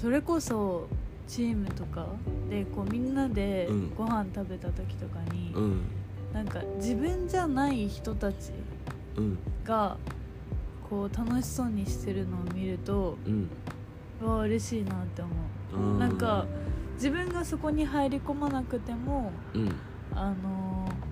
それこそチームとかでこうみんなでうん。ご飯食べた時とかに、うん。なんか自分じゃない人たちうん。がこう楽しそうにしてるのを見るとうん。うわ嬉しいなって思う。なんか自分がそこに入り込まなくてもうん。あのー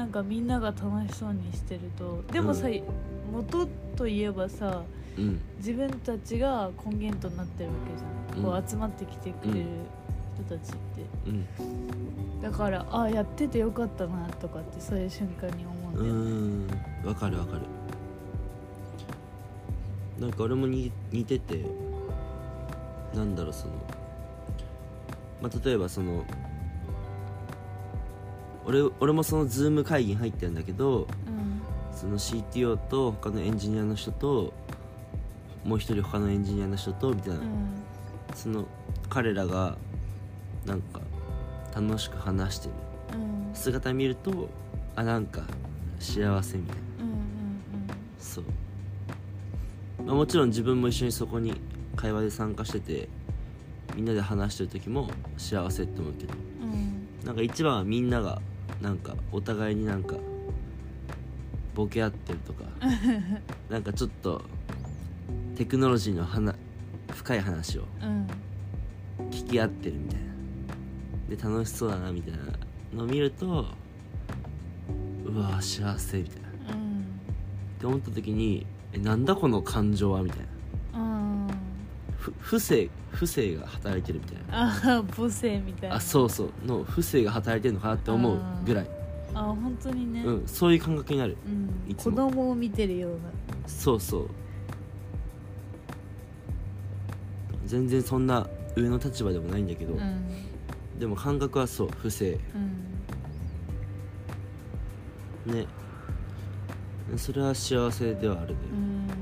なんかみんなが楽しそうにしてるとでもさ、う元といえばさうん。自分たちが根源となってるわけじゃん、うん。こう集まってきてくれる人たちって、うん。だからあやっててよかったなとかってそういう瞬間に思ううんだよね。ん。わかるわかる。なんか俺もに似ててなんだろうそのまあ例えばその俺俺もその Zoom 会議に入ってるんだけどうん。その CTO と他のエンジニアの人ともう一人他のエンジニアの人とみたいな、うん。その彼らがなんか楽しく話してる。うん。姿見るとあなんか幸せみたいな。そう、まあ、もちろん自分も一緒にそこに会話で参加しててみんなで話してる時も幸せって思うけど。うんうん。なんか一番はみんながなんかお互いになんかボケ合ってるとかなんかちょっとテクノロジーの話深い話をうん。聞き合ってるみたいな。で楽しそうだなみたいなのを見るとうわ幸せみたいな。うん。って思った時にえなんだこの感情はみたいな。うんふ不正不正が働いてるみたいな。ああ母性みたいな。あそうそう。の不正が働いてるのかなって思うぐらい、あ本当にね、うん、そういう感覚になる。うん。子供を見てるような。そうそう。全然そんな上の立場でもないんだけど、うん。でも感覚はそう。不正。うん。ね。それは幸せではあるね。うん